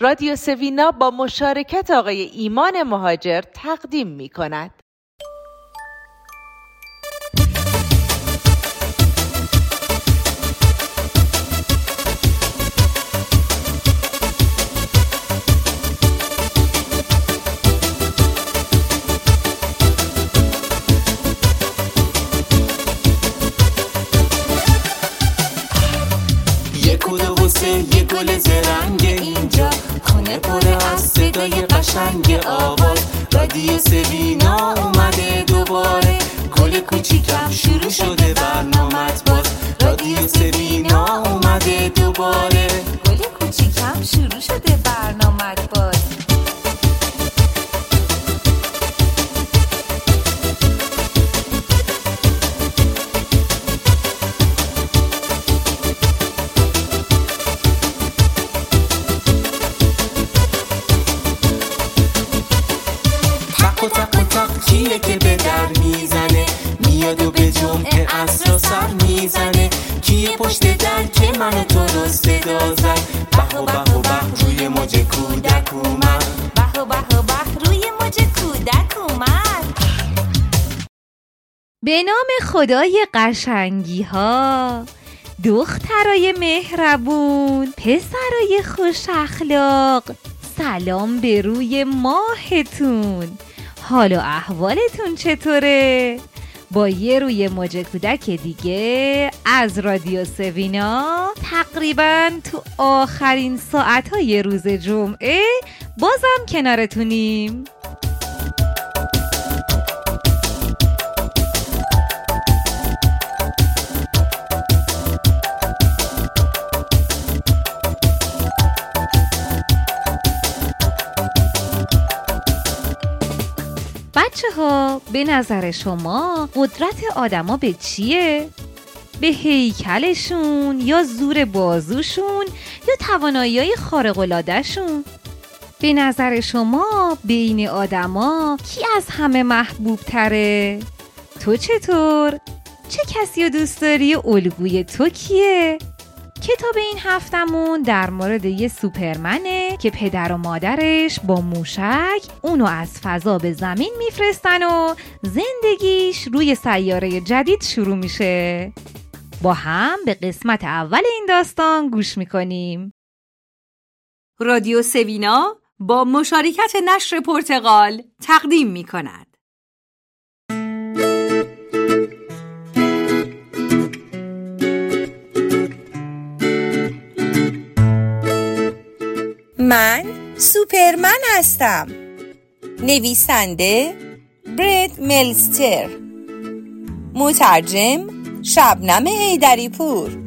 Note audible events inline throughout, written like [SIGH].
رادیو سوینا با مشارکت آقای ایمان مهاجر تقدیم می کند. دوباره. گل کوچیکم شروع شده برنامت به نام خدای قشنگی ها دخترای مهربون پسرای خوش اخلاق. سلام به روی ماهتون. حال و احوالتون چطوره؟ با یه روی موج کودک دیگه از رادیو سوینا تقریبا تو آخرین ساعتهای روز جمعه بازم کنارتونیم. بچه ها به نظر شما قدرت آدما به چیه؟ به هیکلشون یا زور بازوشون یا توانایی های خارقلادهشون؟ به نظر شما بین آدما کی از همه محبوب تره؟ تو چطور؟ چه کسی رو دوست داری الگوی تو کیه؟ کتاب این هفتمون در مورد یه سوپرمنه که پدر و مادرش با موشک اونو از فضا به زمین میفرستن و زندگیش روی سیاره جدید شروع میشه. با هم به قسمت اول این داستان گوش می‌کنیم. رادیو سوینا با مشارکت نشر پرتغال تقدیم می‌کند. سوپرمن هستم. نویسنده برد ملستر. مترجم شبنم هیدری پور.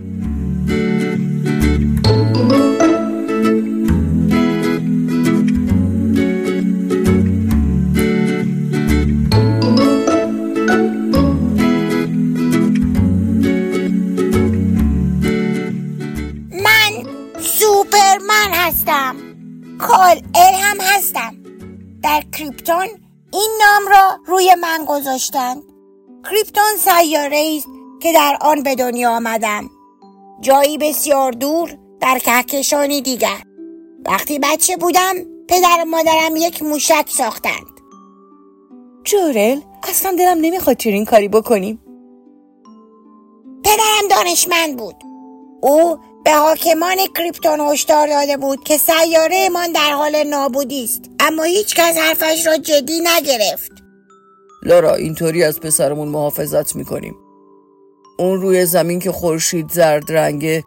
کریپتون این نام را روی من گذاشتند کریپتون سیاره است که در آن به دنیا آمدم. جایی بسیار دور در کهکشانی دیگر. وقتی بچه بودم پدر و مادرم یک موشک ساختند. جورل اصلا دلم نمی‌خواد چنین کاری بکنیم. پدرم دانشمند بود. او به حاکمان کریپتون هشدار داده بود که سیاره من در حال نابودی است اما هیچ کس حرفش را جدی نگرفت. لارا اینطوری از پسرمون محافظت می‌کنیم. اون روی زمین که خورشید زرد رنگه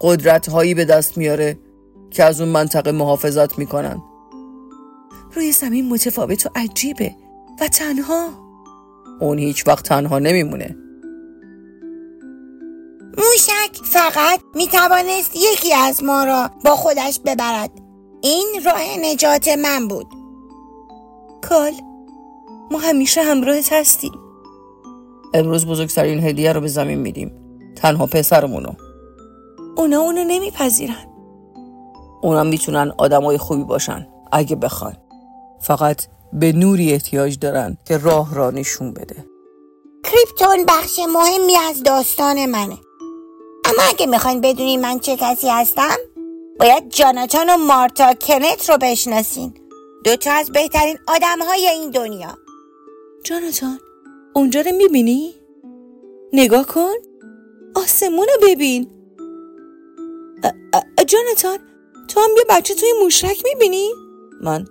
قدرت هایی به دست میاره که از اون منطقه محافظت می‌کنن. روی زمین متفاوت و عجیبه و تنها. اون هیچ وقت تنها نمیمونه. موشک فقط می توانست یکی از ما را با خودش ببرد. این راه نجات من بود. کال ما همیشه همراهت هستیم. امروز بزرگترین هدیه رو به زمین میدیم. تنها پسرمونو. اونا اونو نمیپذیرن. اونم می‌تونن آدمای خوبی باشن اگه بخوان. فقط به نوری احتیاج دارن که راه را نشون بده. کریپتون بخش مهمی از داستان منه. اما اگه می‌خواین بدونی من چه کسی هستم باید جاناتان و مارتا کنت رو بشناسین دوتا از بهترین آدم های این دنیا جاناتان اونجا رو می‌بینی؟ نگاه کن آسمون رو ببین جاناتان تو هم یه بچه توی موشک می‌بینی؟ من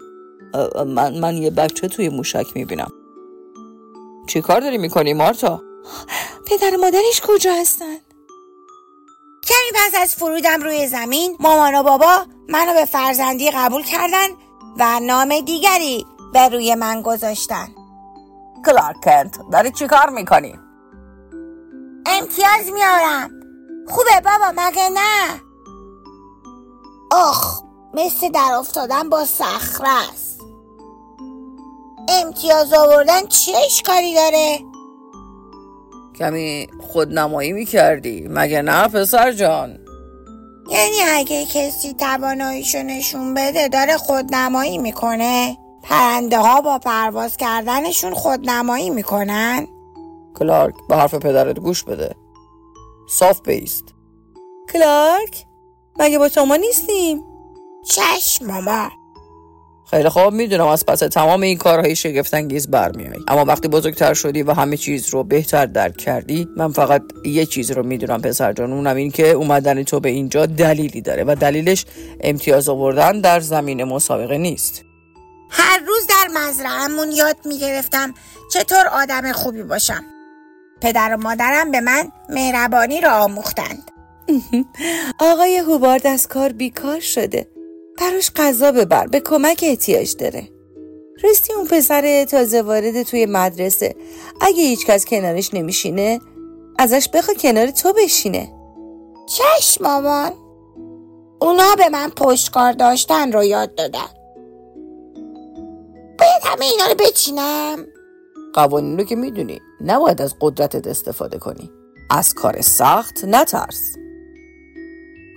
من من یه بچه توی موشک می‌بینم چی کار داری می‌کنی مارتا؟ پدر مادرش کجا هستن؟ کمی پس از فرودم روی زمین مامان و بابا منو به فرزندی قبول کردن و نام دیگری به روی من گذاشتن. کلارک کنت داری چی کار می‌کنی؟ امتیاز میارم خوبه بابا مگه نه؟ آخ مثل در افتادن با صخره است. امتیاز آوردن چه اشکالی داره؟ کمی خودنمایی می‌کردی. مگه نه پسر جان؟ یعنی اگه کسی تواناییشو نشون بده داره خودنمایی می‌کنه. پرنده ها با پرواز کردنشون خودنمایی می‌کنن. کلارک به حرف پدرت گوش بده. صاف بیست کلارک مگه با شما نیستیم؟ چشم ماما خیلی خوب می‌دونم از پس تمام این کارهای شگفتانگیز برمیای اما وقتی بزرگتر شدی و همه چیز رو بهتر درک کردی من فقط یه چیز رو می‌دونم پسر جان اونم این که اومدن تو به اینجا دلیلی داره و دلیلش امتیاز آوردن در زمین مسابقه نیست. هر روز در مزرعهمون یاد می‌گرفتم چطور آدم خوبی باشم. پدر و مادرم به من مهربانی را آموختند. [LAUGHS] آقای هوبارد از کار بیکار شده. براش غذا ببر به کمک احتیاج داره. راستی اون پسر تازه وارد توی مدرسه. اگه هیچ کس کنارش نمیشینه ازش بخوا کنار تو بشینه. چشم مامان. اونا به من پشتکار داشتن رو یاد دادن. باید همه اینا رو بچینم. قوانین رو که می‌دونی نباید از قدرتت استفاده کنی. از کار سخت نترس.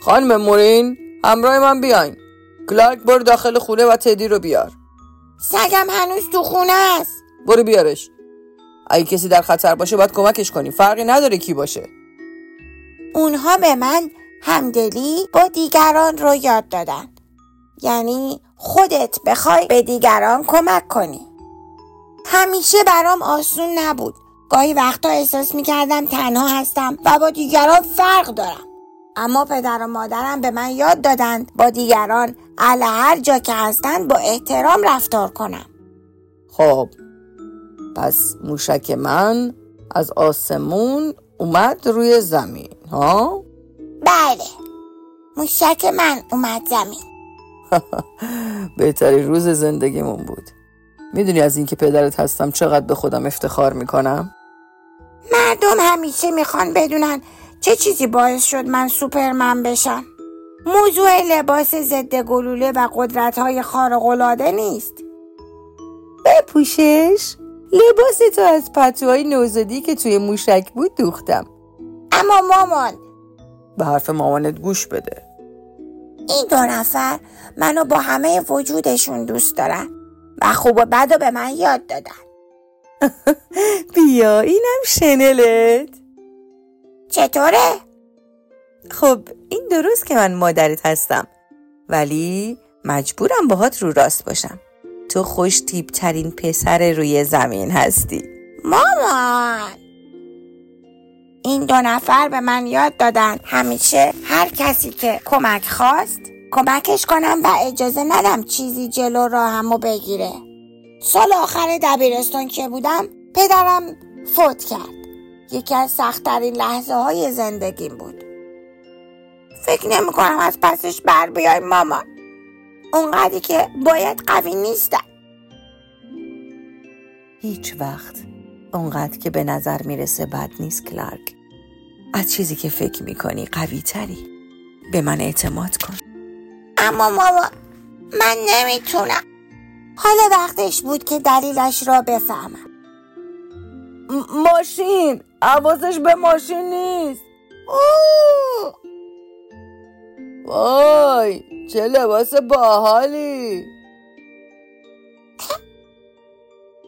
خانم مورین همراه من بیاین. کلارک برو داخل خونه و تدی رو بیار. سگم هنوز تو خونه است. برو بیارش. اگه کسی در خطر باشه باید کمکش کنی. فرقی نداره کی باشه. اونها به من همدلی با دیگران رو یاد دادن. یعنی خودت بخوای به دیگران کمک کنی. همیشه برام آسون نبود. گاهی وقتا احساس می‌کردم تنها هستم و با دیگران فرق دارم. اما پدر و مادرم به من یاد دادند با دیگران اهل هر جا که هستند با احترام رفتار کنم. خب پس موشک من از آسمون اومد روی زمین ها؟ بله موشک من اومد زمین. [LAUGHS] بهترین روز زندگیمون بود. می‌دونی از اینکه پدرت هستم چقدر به خودم افتخار می‌کنم؟ مردم همیشه می‌خوان بدونن چه چیزی باعث شد من سوپرمن بشم. موضوع لباس ضد گلوله و قدرت های خارق‌العاده نیست. بپوشش. لباس تو از پتوهای نوزادی که توی موشک بود دوختم. اما مامان. به حرف مامانت گوش بده. این دو نفر منو با همه وجودشون دوست دارن و خوب و بد به من یاد دادن. [LAUGHS] بیا اینم شنلت. چطوره؟ خب این درست که من مادرت هستم. ولی مجبورم باهات رو راست باشم. تو خوش تیپ ترین پسر روی زمین هستی. مامان! این دو نفر به من یاد دادن. همیشه هر کسی که کمک خواست کمکش کنم و اجازه ندم چیزی جلو راهمو بگیره. سال آخر دبیرستان که بودم پدرم فوت کرد. یکی از سختترین لحظه های زندگیم بود. فکر نمی کنم از پسش بر بیای مامان اونقدری که باید قوی نیستم هیچ وقت اونقدر که به نظر می‌رسه بد نیست کلارک. از چیزی که فکر می‌کنی قوی تری به من اعتماد کن. اما مامان من نمی‌تونم. حالا وقتش بود که دلیلش را بفهمم. م- ماشین. حواسش به ماشین نیست. اوه! وای چه لباس باحالی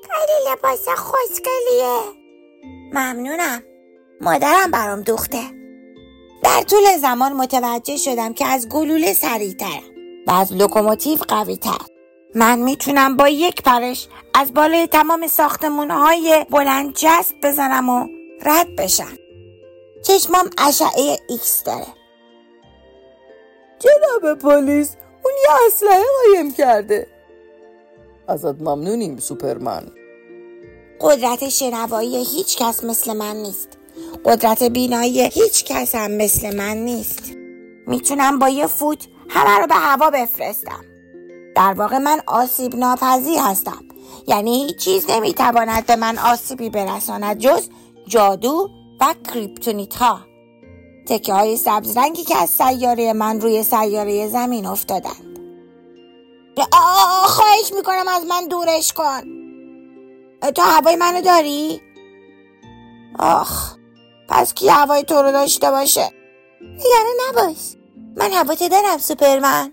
خیلی لباس خوشگلیه ممنونم مادرم برام دوخته در طول زمان متوجه شدم که از گلوله سریعترم و از لوکوموتیو قوی تر. من می‌تونم با یک پرش از بالای تمام ساختمون های بلند جست بزنم و رد بشم. چشمام اشعه ایکس داره. جناب پلیس اون یه اسلحه قایم کرده ازت ممنونیم سوپرمن قدرت شنوایی هیچ کس مثل من نیست. قدرت بینایی هیچ کس هم مثل من نیست. می‌تونم با یه فوت همه رو به هوا بفرستم. در واقع من آسیب ناپذیر هستم. یعنی هیچ چیز نمی‌تواند به من آسیبی برساند جز جادو و کریپتونیت ها. تکه های سبز رنگی که از سیاره من روی سیاره زمین افتادند. آه خواهش می‌کنم از من دورش کن. تو هوای منو داری؟ آخ پس کی هوای تو رو داشته باشه؟ نگران نباش من هوا دارم سوپرمن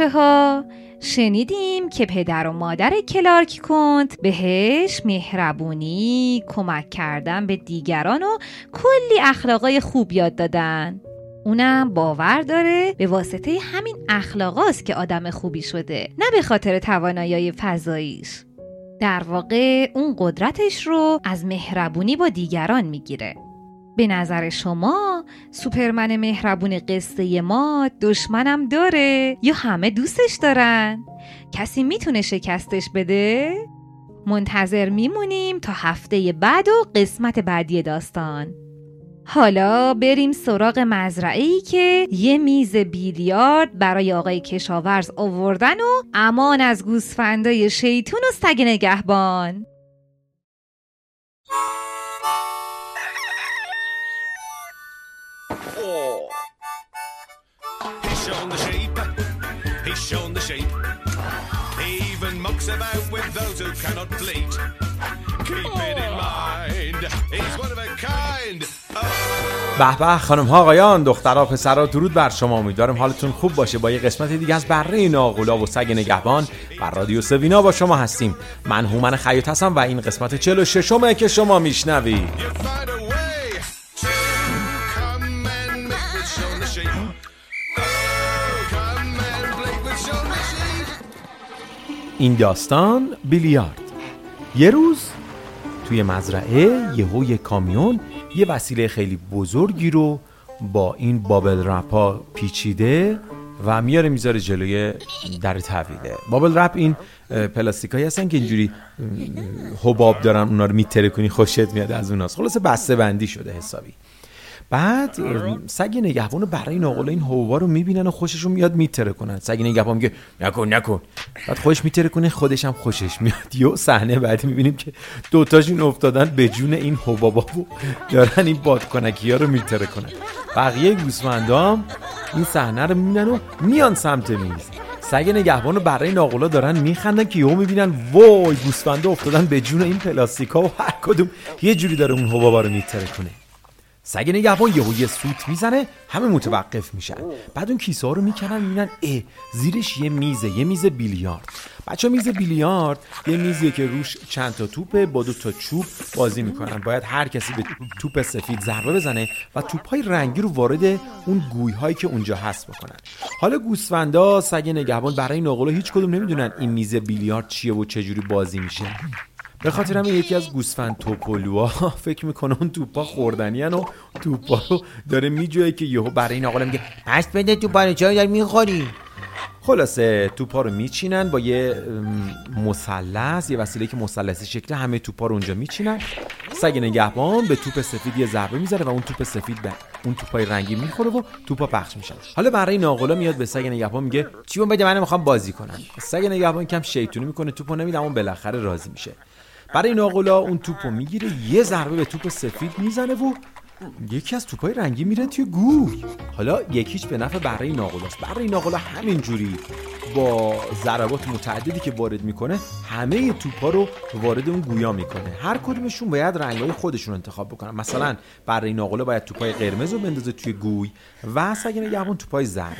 بچه ها شنیدیم که پدر و مادر کلارک کنت بهش مهربونی، کمک کردن به دیگران و کلی اخلاقای خوب یاد دادن. اونم باور داره به واسطه همین اخلاقاست که آدم خوبی شده نه به خاطر توانایی فضاییش. در واقع اون قدرتش رو از مهربونی با دیگران می‌گیره. به نظر شما سوپرمن مهربون قصه ما دشمنم داره یا همه دوستش دارن؟ کسی می‌تونه شکستش بده؟ منتظر میمونیم تا هفته بعد و قسمت بعدی داستان حالا بریم سراغ مزرعه ای که یه میز بیلیارد برای آقای کشاورز آوردن و امان از گوسفندای شیطون و سگ نگهبان He's shown the shape. He's shown the. He even mucks about with those who cannot bleat. Keep it in mind. He's one of a kind. به به خانم ها آقایان دخترها پسرها درود بر شما امیدوارم حالتون خوب باشه با یه قسمت دیگه از بره ناقولا و سگ نگهبان بر رادیو سوینا با شما هستیم من هومن خیاط هستم و این قسمت 46 مه که شما میشنوی این داستان بیلیارد. یه روز توی مزرعه یهو یه کامیون یه وسیله خیلی بزرگی رو با این بابل رپا پیچیده و میاره می‌ذاره جلوی در تحویله. بابل رپ این اه، پلاستیکایی هستن که اینجوری حباب دارن اونا رو میتره کنی خوشت میاد از اوناست. خلاصه بسته بندی شده حسابی. بعد سگ نگهبان برای ناقلا این حبوبا رو می‌بینن و خوششون میاد میتره کنن سگ نگهبان میگه نکن نکن. بعد خودش میتره کنه خودش هم خوشش میاد. یه صحنه بعدی می‌بینیم که دوتاشون افتادن به جون این حبابا و دارن این بادکنکی ها رو میتره کنن بقیه گوسفندام این صحنه رو می‌بینن و میان سمت میز. سگ نگهبان رو برای ناقلا دارن میخندن که یهو می‌بینن وای گوسفنده افتادن به جون این پلاستیکا و هر کدوم یه جوری داره اون حبابا رو میتره کنه سگ نگهبان یهو یه سوت می‌زنه همه متوقف میشن. بعد اون کیسه رو می‌کنن می‌بینن اه زیرش یه میزه یه میز بیلیارد. بچه میز بیلیارد یه میزیه که روش چند تا توپه با دو تا چوب بازی می‌کنن. باید هر کسی به توپ سفید ضربه بزنه و توپ های رنگی رو وارد اون گوی هایی که اونجا هست بکنن. حالا گوسفندا سگ نگهبان برای ناقلا هیچ کدوم نمی‌دونن این میز بیلیارد چیه و چجوری بازی میشه. به خاطر همین یکی از گوسفند توپلوها [LAUGHS] فکر می‌کنه اون توپا خوردنی و توپا رو داره میجوه که یهو برای این آقا میگه پس بده توپا رو چرا داری می‌خوری؟ خلاصه توپا رو میچینن با یه مثلث یه وسیله که مثلثی شکل همه توپا رو اونجا میچینن. سگ نگهبان به توپ سفید یه ضربه می‌زنه و اون توپ سفید به اون توپای رنگی می‌خوره و توپا پخش میشن حالا برای ناقلا میاد به سگ نگهبان میگه چیون بده من می‌خوام بازی کنم. سگ نگهبان کم شیطونی می‌کنه توپو نمیده اما بالاخره راضی میشه. برای ناقلا اون توپو می‌گیره یه ضربه به توپ سفید می‌زنه و یکی از توپای رنگی میره توی گوی حالا یکیش به نفع برای ناقلاست. برای ناقلا همینجوری با ضربات متعددی که وارد می‌کنه همه توپا رو وارد اون گویا می‌کنه. هر کدومشون باید رنگای خودشون انتخاب بکنن. مثلا برای ناقلا باید توپای قرمز رو بندازه توی گوی و سگ نگهبان توپای زرد.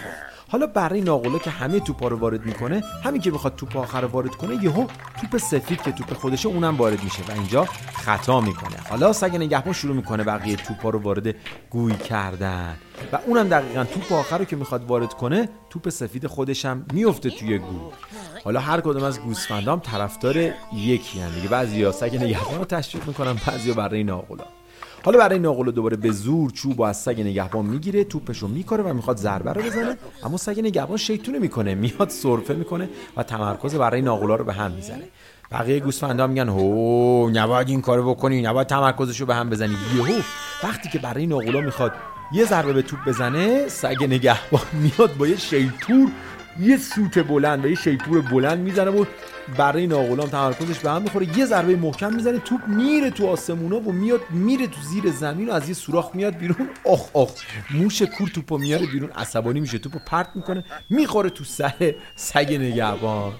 حالا برای ناقلا که همه توپا رو وارد می‌کنه همین که بخواد توپ آخر رو وارد کنه یهو توپ سفید که توپ خودشه اونم وارد میشه و اینجا خطا می‌کنه. حالا سگ نگهبان شروع می‌کنه بقیه توپا رو وارد گوی کردن. و اونم دقیقا توپ آخر رو که می‌خواد وارد کنه توپ سفید خودش هم میفته توی گوی. حالا هر کدوم از گوسفندام طرفدار یکی هم دیگه. بعضیا سگ نگهبان رو تشویق می‌کنن بعضیا برای ناقلا. حالا برای ناقلا دوباره به زور چوب و از سگ نگهبان می‌گیره توپش رو میکاره و می‌خواد ضربه رو بزنه. اما سگ نگهبان شیطونه می‌کنه میاد سرفه می‌کنه و تمرکز برای ناقلا رو به هم می‌زنه. بقیه گوسفندا میگن هو نباید این کارو بکنی نباید تمرکزش رو به هم بزنی. یهو وقتی که برای ناقلا می‌خواد یه ضربه به توپ بزنه سگ نگهبان میاد با یه شیطور یه سوت بلند و یه شیپور بلند می‌زنه و برای ناغلام تمرکزش به هم می‌خوره. یه ضربه محکم می‌زنه توپ میره تو آسمونا و میاد میره تو زیر زمین و از یه سوراخ میاد بیرون. آخ آخ موش کور توپو میاره بیرون عصبانی میشه توپو پرت می‌کنه می‌خوره تو سر سگ نگهبان.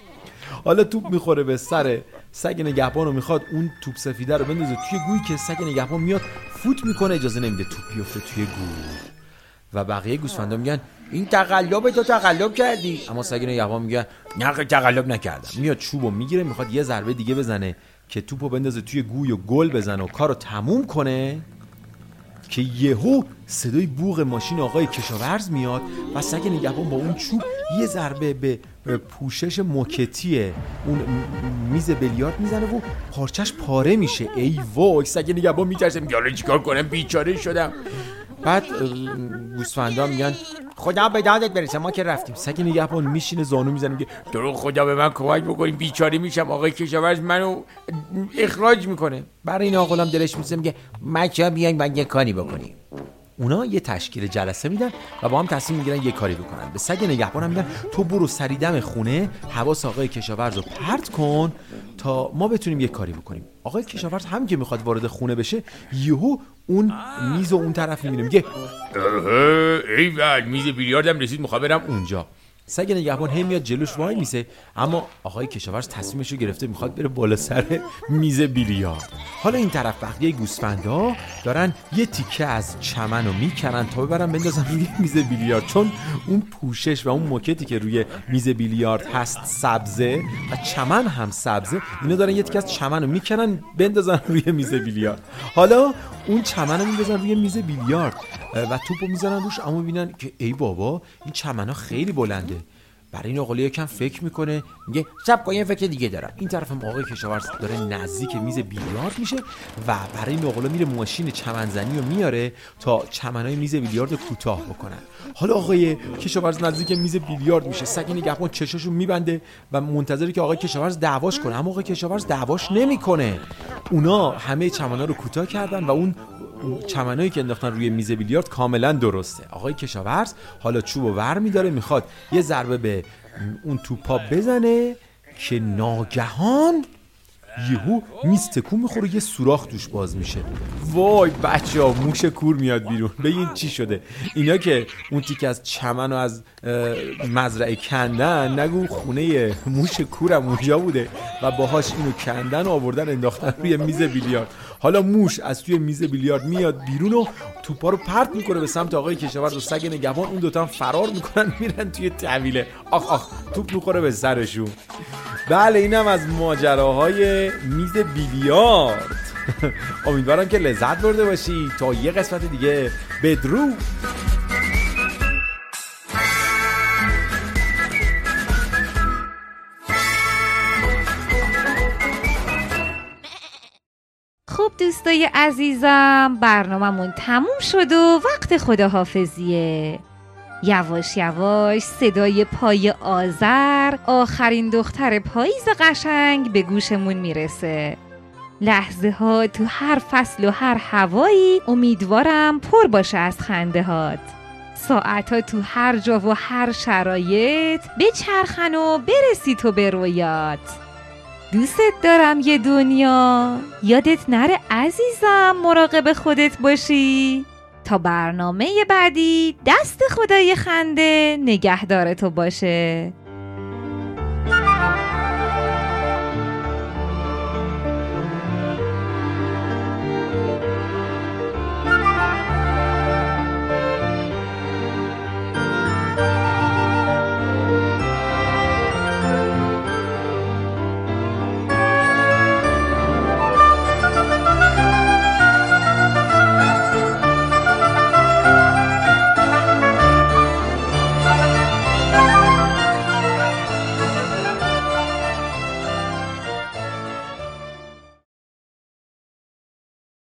حالا توپ می‌خوره به سر. سگ نگهبان رو می‌خواد اون توپ سفیده رو بندازه. توی گوی که سگ نگهبان میاد فوت می‌کنه. اجازه نمیده توپ بیفته توی گوی. و بقیه گوسفندا میگن این تقلب تو تقلب کردی. اما سگ نگهبان میگن نه خیلی تقلب نکردم. میاد چوبو می‌گیره می‌خواد یه ضربه دیگه بزنه که توپو بندازه توی گوی و گل بزنه و کارو تموم کنه. که یهو صدای بوغ ماشین آقای کشاورز میاد و سگ نگهبان با اون چوب یه ضربه به پوشش موکتی اون میز بلیارد می‌زنه و پارچش پاره میشه. ای وای سگ نگهبان میترسه. میگه حالا چیکار کنم؟ بیچاره شدم. بعد گوسفندا میگن خدا به دادت برسه ما که رفتیم. سگ نگهبان میشینه زانو می‌زنه میگه درو خدا به من کمک بکنیم بیچاره میشم. آقای کشاورز منو اخراج می‌کنه. برای این آقلام دلش میسه میگه بچه بیاین و یه کاری بکنیم. اونا یه تشکیل جلسه میدن و با هم تصمیم می‌گیرن یه کاری بکنن. به سگ نگهبان میگن تو برو سریدم خونه حواس آقای کشاورز رو پرت کن تا ما بتونیم یه کاری بکنیم. آقای کشاورز هم که می‌خواد وارد خونه بشه یهو اون میز و اون طرف می‌بینه میگه ای میز بیلیاردم رسید می‌خوام برم اونجا. سگ نگهبان هی میاد جلوش وای میسه. اما آقای کشاورز تصمیمش رو گرفته می‌خواد بره بالا سر میز بیلیارد. حالا این طرف بقیه گوسفندا دارن یه تیکه از چمن رو می‌کنن تا ببرن بندازن روی میز بیلیارد. چون اون پوشش و اون موکتی که روی میز بیلیارد هست سبزه و چمن هم سبزه اینا دارن یه تیکه از چمن رو می‌کنن بندازن روی میز بیلیارد. حالا اون چمن رو میندازن روی میز بیلیارد. و توپو می‌زنن روش اما می‌بینن که ای بابا این چمن ها خیلی بلنده. برای این آقا یکم فکر می‌کنه میگه شب یه فکر دیگه دارم. این طرف هم آقای کشاورز داره نزدیک میز بیلیارد میشه و برای این آقا میره ماشین چمنزنی رو میاره تا چمنای میز بیلیارد کوتاه بکنن. حالا آقای کشاورز نزدیک میز بیلیارد میشه. سگ نگهبان چشاشو میبنده و منتظره که آقای کشاورز دعواش کنه. اما آقای کشاورز دعواش نمی‌کنه. اونا همه چمنا رو کوتاه کردن و اون چمنایی که انداختن روی میز بیلیارد کاملا درسته. آقای کشاورز حالا چوب و ور میداره می‌خواد یه ضربه به اون توپا بزنه که ناگهان یهو میز تکون می‌خوره یه سوراخ توش باز میشه. وای بچه ها موش کور میاد بیرون. بگین چی شده. اینا که اون تیک از چمن و از مزرعه کندن نگو خونه موش کورم اونجا بوده و باهاش اینو کندن و آوردن انداختن روی میز بیلیارد. حالا موش از توی میز بیلیارد میاد بیرون و توپا رو پرت می‌کنه به سمت آقای کشاورز و سگ نگهبان. اون دوتا هم فرار می‌کنن میرن توی طویله آخ آخ توپ می‌خوره به سرشون. بله اینم از ماجراهای میز بیلیارد. [LAUGHS] امیدوارم که لذت برده باشی. تا یه قسمت دیگه بدرو دوستای عزیزم برنامهمون تموم شد و وقت خداحافظیه. یواش یواش صدای پای آذر آخرین دختر پاییز قشنگ به گوشمون می‌رسه. لحظه ها تو هر فصل و هر هوایی امیدوارم پر باشه از خنده هات ساعت ها تو هر جا و هر شرایط بچرخن و برسی تو به رویات. دوست دارم یه دنیا. یادت نره عزیزم مراقب خودت باشی. تا برنامه بعدی دست خدای خنده نگهدار تو باشه.